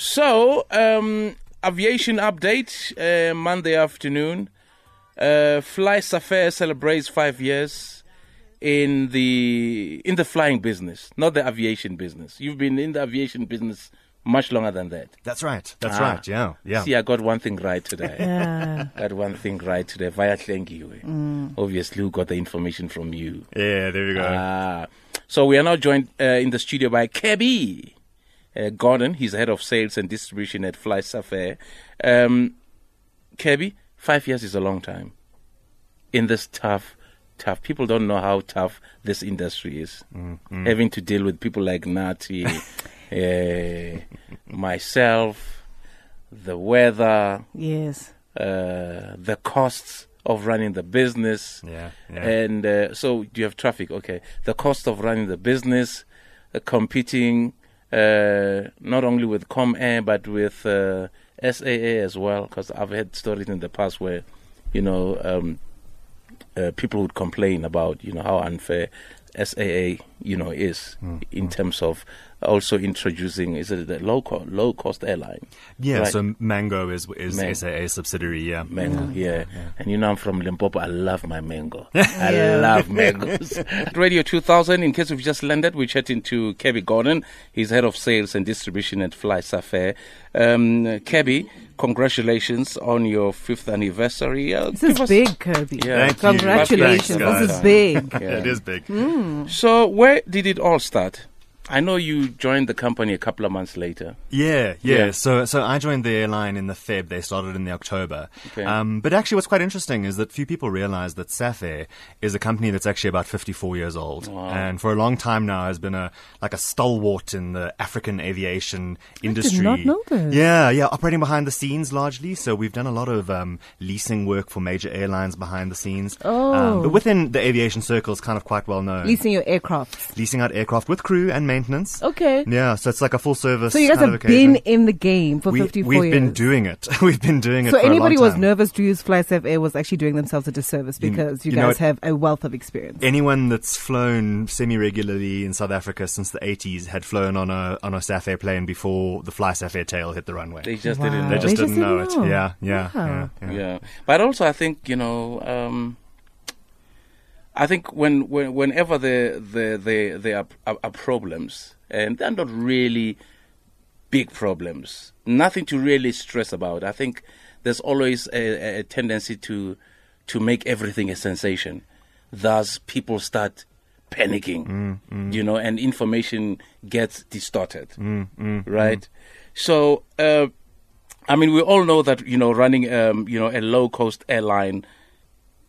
So, um, aviation update uh, Monday afternoon. Uh, Fly Safair celebrates five years in the in the flying business, not the aviation business. You've been in the aviation business much longer than that. That's right. That's Ah. right. Yeah. Yeah. See, I got one thing right today. Yeah. got one thing right today via Tlengiwe. Obviously, who got the information from you? Yeah. There we go. Ah, so we are now joined uh, in the studio by Kirby uh, Gordon. He's head of sales and distribution at Fly Safair. Um, Kirby, five years is a long time in this tough, tough. People don't know how tough this industry is. Having to deal with people like Nati, uh, myself, the weather, yes. uh, the costs of running the business. yeah. Yeah. And uh, so you have traffic, okay. The cost of running the business, uh, competing uh, not only with Comair but with uh, SAA as well, because I've had stories in the past where, you know, um, uh, people would complain about, you know, how unfair SAA, you know, is Mm, in terms of also introducing, is it the low, co- low cost airline? yeah. right. So Mango is is Man- SAA subsidiary. Yeah. Mango, yeah. And you know I'm from Limpopo. I love my mango. I love mangoes. Radio 2000, in case you've just landed, we're chatting to Kirby Gordon. He's head of sales and distribution at Fly Safair. Um, Kirby, congratulations on your fifth anniversary. Uh, This is us- big, Kirby. Yeah. Thank you. Congratulations. Thanks, this is big. Yeah. It is big. So, where did it all start? I know you joined the company a couple of months later. Yeah, yeah, Yeah. So, so I joined the airline in the Feb. They started in the October. Okay. Um, but actually, what's quite interesting is that few people realize that Safair is a company that's actually about 54 years old, Wow. and for a long time now has been a like a stalwart in the African aviation industry. Did not know this. Yeah, yeah, operating behind the scenes largely. So we've done a lot of um, leasing work for major airlines behind the scenes. Oh. Um, but within the aviation circles, kind of quite well known. Leasing your aircraft. Leasing out aircraft with crew and maintenance. Okay. Yeah, so it's like a full service. So you guys have occasion. been in the game for We, 54 we've years. been doing it. we've been doing it. so for anybody long was nervous to use Fly Safair was actually doing themselves a disservice because you, you know guys what? have a wealth of experience. Anyone that's flown semi-regularly in South Africa since the 80s had flown on a on a Safair plane before the Fly Safair tail hit the runway. They just Wow. didn't know. They just They didn't just know didn't it. know. Yeah, yeah, Wow. yeah, yeah. yeah but also i think you know um i think when, when whenever there there there, there are, are, problems and they're not really big problems nothing to really stress about. I think there's always a, a tendency to to make everything a sensation. Thus people start panicking mm, mm. you know and information gets distorted mm, right? So uh, I mean, we all know that you know running um, you know a low cost airline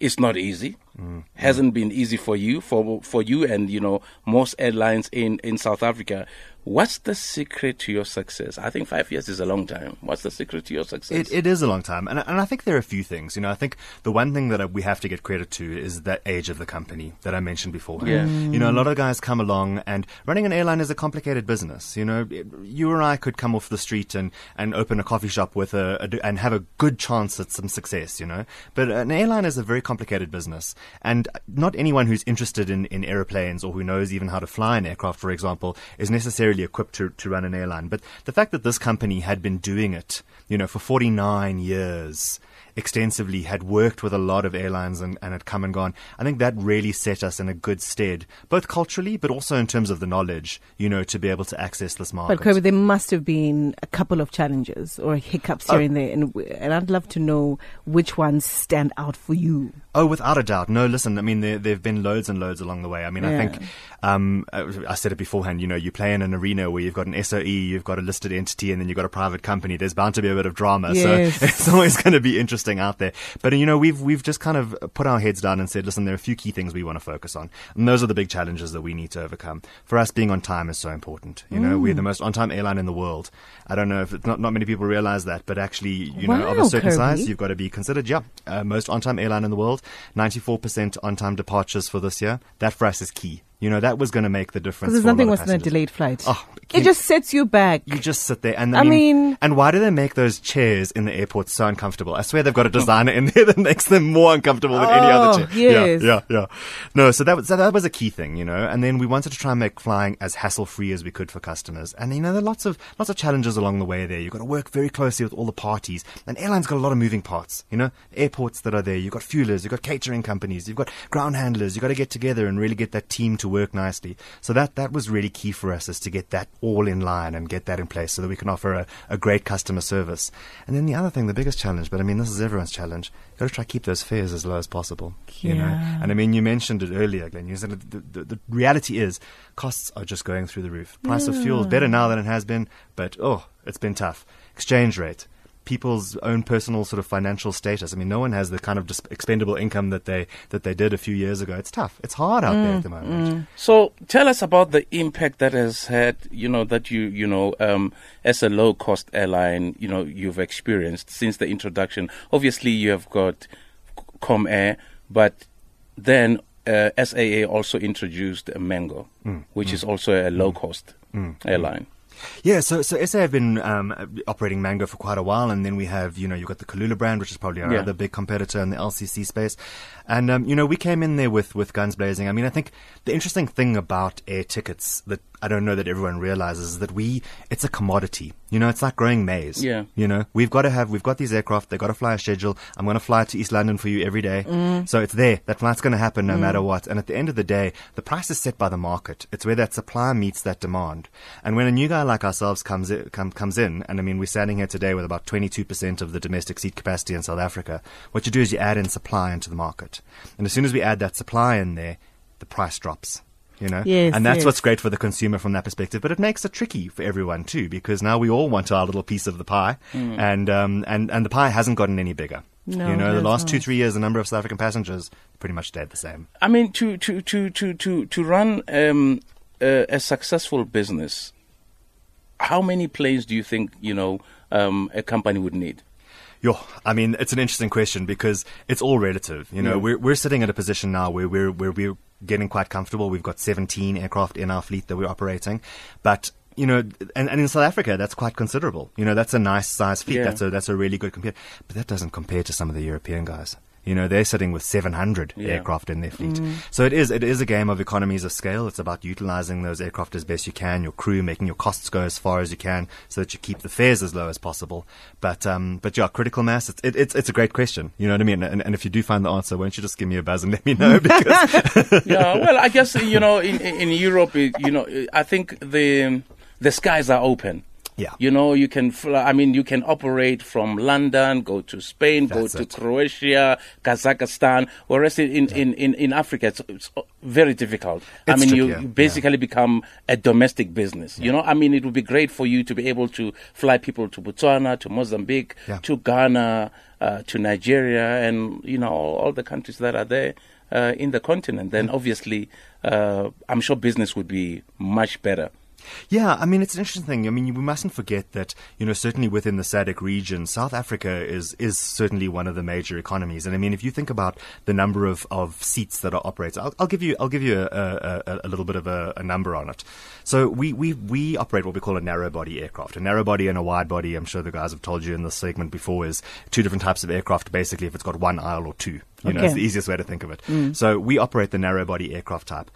is not easy. Mm-hmm. Hasn't been easy for you for for you and you know most airlines in in South Africa. What's the secret to your success? I think five years is a long time. What's the secret to your success? It, it is a long time, and, and I think there are a few things. You know, I think the one thing that we have to get credit to is that age of the company that I mentioned before. Yeah. You know, a lot of guys come along, and running an airline is a complicated business. You know, it- you or I could come off the street and, and open a coffee shop with a, a and have a good chance at some success. You know, but an airline is a very complicated business, and not anyone who's interested in, in airplanes or who knows even how to fly an aircraft, for example, is necessarily equipped to, to run an airline. But the fact that this company had been doing it, you know, for 49 years extensively, had worked with a lot of airlines and, and had come and gone, I think that really set us in a good stead, both culturally, but also in terms of the knowledge, you know, to be able to access this market. But Kirby, there must have been a couple of challenges or hiccups Oh. here and there, and, and I'd love to know which ones stand out for you. Oh, without a doubt. No, listen, I mean, there, there have been loads and loads along the way. I mean, I think, um, I I said it beforehand, you know, you play in an arena where you've got an SOE, you've got a listed entity, and then you've got a private company. There's bound to be a bit of drama. Yes. So it's always going to be interesting out there. But, you know, we've, we've just kind of put our heads down and said, listen, there are a few key things we want to focus on. And those are the big challenges that we need to overcome. For us, being on time is so important. You know, we're the most on time airline in the world. I don't know if it's not, not many people realize that, but actually, you know, of a certain Kirby. size, you've got to be considered, yeah, uh, most on time airline in the world, 94% on time departures for this year. That for us is key. You know, that was going to make the difference. Because there's nothing worse than a delayed flight. Oh, it just sets you back. You just sit there, and I, I mean, mean- and why do they make those chairs in the airport so uncomfortable? I swear they've got a designer in there that makes them more uncomfortable than any other Oh, chair. yes. Yeah, yeah, yeah. No, so that was so that was a key thing, you know. And then we wanted to try and make flying as hassle free as we could for customers. And you know, there are lots of lots of challenges along the way there. You've got to work very closely with all the parties. And airlines got a lot of moving parts. You know, airports that are there. You've got fuelers, you've got catering companies, you've got ground handlers. You've got to get together and really get that team to work nicely. So that that was really key for us is to get that all in line and get that in place so that we can offer a, a great customer service. And then the other thing, the biggest challenge, but I mean this is everyone's challenge, you've got to try to keep those fares as low as possible. You know? And I mean you mentioned it earlier, Glenn. You said the, the, the reality is costs are just going through the roof. Price of fuel is better now than it has been, but oh, it's been tough. Exchange rate. People's own personal sort of financial status. I mean, no one has the kind of dis- expendable income that they that they did a few years ago. It's tough. It's hard out there at the mm, moment. Mm. So tell us about the impact that has had, you know, that you, you know, um, as a low cost airline, you know, you've experienced since the introduction. Obviously, you have got Comair, but then uh, SAA also introduced a Mango, mm, which is also a low cost airline. Yeah, so so SA have been um, operating Mango for quite a while, and then we have you know you've got the Kulula brand, which is probably our Yeah. other big competitor in the LCC space, and um, you know we came in there with with guns blazing. I mean, I think the interesting thing about air tickets that I don't know that everyone realizes is that we it's a commodity. You know, it's like growing maize. Yeah. You know, we've got to have we've got these aircraft. They've got to fly a schedule. I'm going to fly to East London for you every day. Mm. So it's there. That flight's going to happen no mm. matter what. And at the end of the day, the price is set by the market. It's where that supply meets that demand. And when a new guy like ourselves comes in, come, comes in, and I mean we're standing here today with about 22% of the domestic seat capacity in South Africa. What you do is you add in supply into the market, and as soon as we add that supply in there, the price drops. You know, Yes, and that's yes. what's great for the consumer from that perspective. But it makes it tricky for everyone too, because now we all want our little piece of the pie, and um, and and the pie hasn't gotten any bigger. No, you know, the has last two three years, the number of South African passengers pretty much stayed the same. I mean, to to to to to to run um, a, a successful business, how many planes do you think you know um, a company would need? Yo, I mean, it's an interesting question because it's all relative. You know, Yeah. we're we're sitting at a position now where we're where we're getting quite comfortable. We've got 17 aircraft in our fleet that we're operating, but you know, and, and in South Africa, that's quite considerable. You know, that's a nice size fleet. Yeah. That's a that's a really good compare. But that doesn't compare to some of the European guys. You know, they're sitting with 700 Yeah. aircraft in their fleet. So it is it is a game of economies of scale. It's about utilizing those aircraft as best you can, your crew, making your costs go as far as you can, so that you keep the fares as low as possible. But um, but yeah, critical mass. It's it, it's it's a great question. You know what I mean? And, and if you do find the answer, why don't you just give me a buzz and let me know? Because yeah, well, I guess you know in in Europe, you know, I think the the skies are open. Yeah. You know, you can fly, I mean, you can operate from London, go to Spain, That's go to it. Croatia, Kazakhstan, whereas in, in, in, in, in Africa, it's, it's very difficult. I It's mean, you, basically become a domestic business. You know, I mean, it would be great for you to be able to fly people to Botswana, to Mozambique, Yeah. to Ghana, uh, to Nigeria, and, you know, all, all the countries that are there. Uh, in the continent, then obviously, uh, I'm sure business would be much better. Yeah, I mean, it's an interesting thing. I mean, we mustn't forget that, you know, certainly within the SADC region, South Africa is, is certainly one of the major economies. And I mean, if you think about the number of, of seats that are operated, I'll, I'll give you, I'll give you a, a, a, little bit of a, a number on it. So we, we, we operate what we call a narrow body aircraft. A narrow body and a wide body, I'm sure the guys have told you in this segment before, is two different types of aircraft, basically, if it's got one aisle or two. You know, it's the easiest way to think of it. Mm. So we operate the narrow body aircraft type.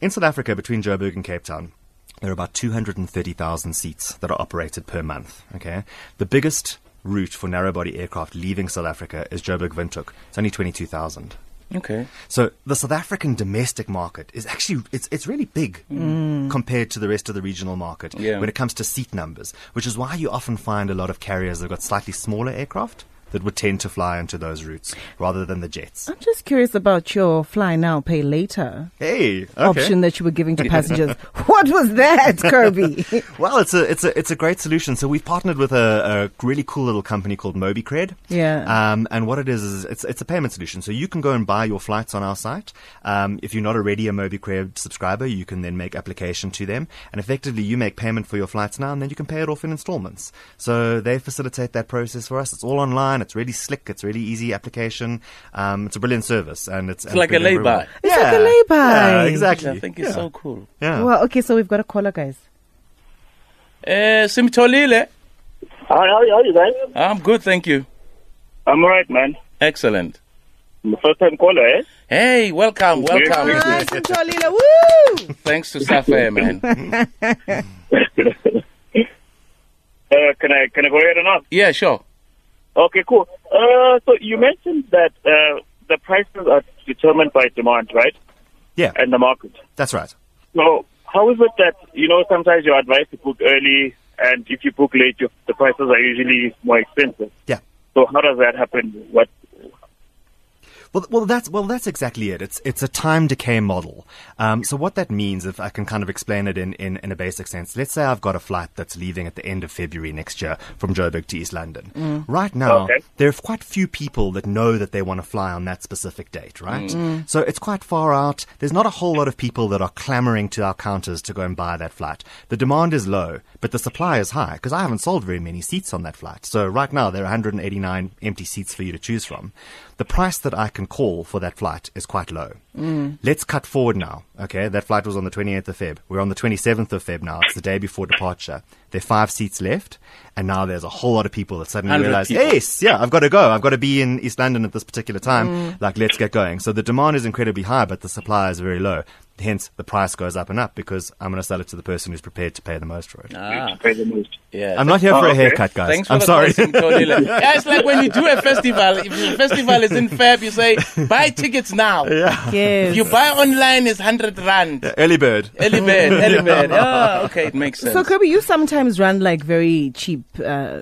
In South Africa, between Joburg and Cape Town, there are about 230,000 seats that are operated per month. Okay, the biggest route for narrow body aircraft leaving South Africa is Joburg Windhoek. It's only 22,000. Okay. So the South African domestic market is actually it's it's really big mm. compared to the rest of the regional market Yeah. when it comes to seat numbers, which is why you often find a lot of carriers that've got slightly smaller aircraft that would tend to fly into those routes rather than the jets. I'm just curious about your fly now, pay later Hey, okay. option that you were giving to passengers. what was that, Kirby? Well, it's a it's a it's a great solution. So we've partnered with a, a really cool little company called MobiCred. Yeah. Um, and what it is is it's it's a payment solution. So you can go and buy your flights on our site. Um, if you're not already a MobiCred subscriber, you can then make application to them, and effectively you make payment for your flights now, and then you can pay it off in installments. So they facilitate that process for us. It's all online. It's really slick. It's really easy application. Um, it's a brilliant service, and it's, It's like a lay-by. It's like a lay-by. Yeah, exactly. I think it's yeah. so cool. Yeah. Well, okay, so we've got a caller, guys. Uh, Simtolile. How, how, how are you guys? I'm good, thank you. I'm alright, man. Excellent. I'm first time caller, eh? Hey, welcome, welcome. Hi, Simtolile. Woo! Thanks to Safair, man. Uh, can I can I go ahead and ask? Yeah, sure. Okay, cool. Uh, so you mentioned that uh, the prices are determined by demand, right? Yeah, And the market. that's right. So how is it that you know sometimes you're advised to book early, and if you book late, the prices are usually more expensive. Yeah. So how does that happen? What? Well, well, that's well, that's exactly it. It's it's a time decay model. Um, so what that means, if I can kind of explain it in, in, in a basic sense, let's say I've got a flight that's leaving at the end of February next year from Joburg to East London. Mm. Right now, Okay. there are quite few people that know that they want to fly on that specific date, right? Mm. Mm. So it's quite far out. There's not a whole lot of people that are clamoring to our counters to go and buy that flight. The demand is low, but the supply is high because I haven't sold very many seats on that flight. So right now there are 189 empty seats for you to choose from. The price that I can call for that flight is quite low. Let's cut forward now. Okay, that flight was on the 28th of Feb. We're on the 27th of Feb now. It's the day before departure. There are five seats left, and now there's a whole lot of people that suddenly 100 realize, people. yes, yeah, I've got to go. I've got to be in East London at this particular time. Like, let's get going. So the demand is incredibly high, but the supply is very low. Hence, the price goes up and up because I'm going to sell it to the person who's prepared to pay the most for it. Ah, Pay the most? yeah. I'm not here Oh, for a haircut, guys. Thanks for I'm the sorry. call, Simtolile. yeah, it's like when you do a festival. If the festival is in Feb, you say, buy tickets now. Yes. If you buy online, it's 100 rand. Early bird. Early bird, early bird. Ah, okay, it makes sense. So, Kirby, you sometimes run like very cheap uh,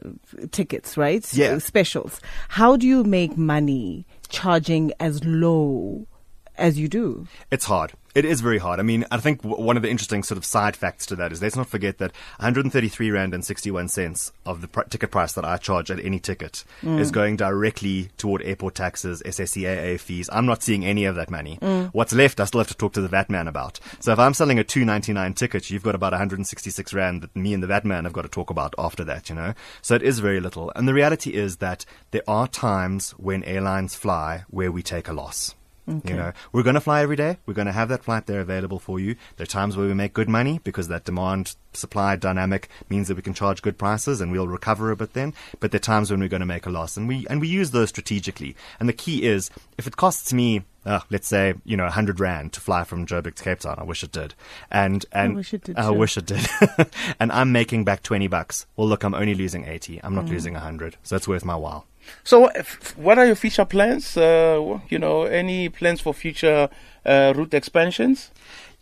tickets, right? Yeah. Specials. How do you make money charging as low as you do? It's hard. It is very hard. I mean, I think w- one of the interesting sort of side facts to that is let's not forget that 133 rand and 61 cents of the pr- ticket price that I charge at any ticket mm. is going directly toward airport taxes, SACAA fees. I'm not seeing any of that money. Mm. What's left, I still have to talk to the VAT man about. So if I'm selling a 299 ticket, you've got about 166 rand that me and the VAT man have got to talk about after that, you know? So it is very little. And the reality is that there are times when airlines fly where we take a loss. You know, we're going to fly every day. We're going to have that flight there available for you. There are times where we make good money because that demand supply dynamic means that we can charge good prices and we'll recover a bit then. But there are times when we're going to make a loss and we, and we use those strategically. And the key is if it costs me, uh, let's say, you know, 100 rand to fly from Joburg to Cape Town. I wish it did. And, and I wish it did I too. wish it did. and I'm making back 20 bucks. Well, look, I'm only losing 80. I'm Mm. not losing 100. So it's worth my while. So, what- what are your future plans? Uh, you know, any plans for future uh, route expansions?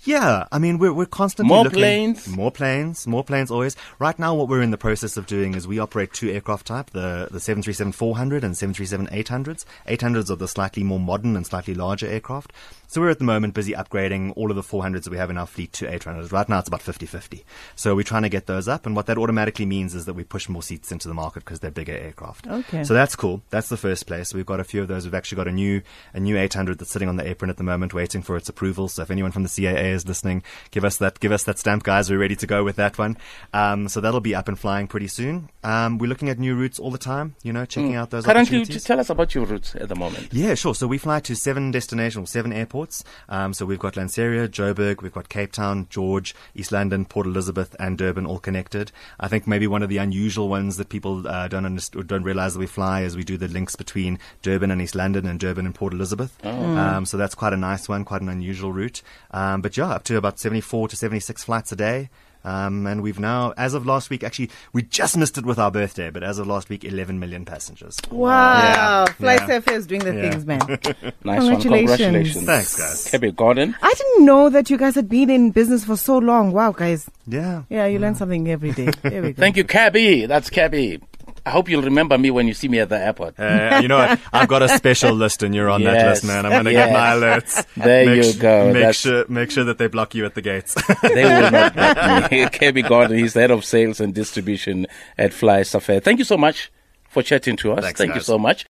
Yeah, I mean we're we're constantly More looking, planes? more planes, more planes. Always. Right now, what we're in the process of doing is we operate two aircraft type: the the 737-400 and 737-800s. 800s are the slightly more modern and slightly larger aircraft. So we're at the moment busy upgrading all of the 400s that we have in our fleet to 800s. Right now, it's about 50-50. So we're trying to get those up, and what that automatically means is that we push more seats into the market because they're bigger aircraft. Okay. So that's cool. That's the first place. We've got a few of those. We've actually got a new a new 800 that's sitting on the apron at the moment, waiting for its approval. So if anyone from the CAA is listening, give us that give us that stamp, guys. We're ready to go with that one. Um, so that'll be up and flying pretty soon. Um, we're looking at new routes all the time. You know, checking out those Mm. Currently, opportunities. just tell us about your routes at the moment. Yeah, sure. So we fly to seven destinations, seven airports. Um, so we've got Lanseria, Joburg, we've got Cape Town, George, East London, Port Elizabeth, and Durban, all connected. I think maybe one of the unusual ones that people uh, don't don't realize that we fly is we do the links between Durban and East London and Durban and Port Elizabeth. Um, so that's quite a nice one, quite an unusual route. Um, but yeah, up to about 74 to 76 flights a day. Um, and we've now, as of last week, actually, we just missed it with our birthday, but as of last week, 11 million passengers. Wow. Yeah. Fly Yeah. Is doing the Yeah. things, man. Nice one. Congratulations. Congratulations. Thanks, guys. Kirby Gordon. I didn't know that you guys had been in business for so long. Wow, guys. Yeah. Yeah, you learn something every day. There we go. Thank you, Cabby. That's Cabby. I hope you'll remember me when you see me at the airport. Uh, you know what? I've got a special list, and you're on that list, man. I'm going to get my alerts. There make you sh- go. Make That's- sure, make sure that they block you at the gates. they will not let me. Kirby Gordon, he's the head of sales and distribution at Fly Safair. Thank you so much for chatting to us. Thanks, Thank you so much.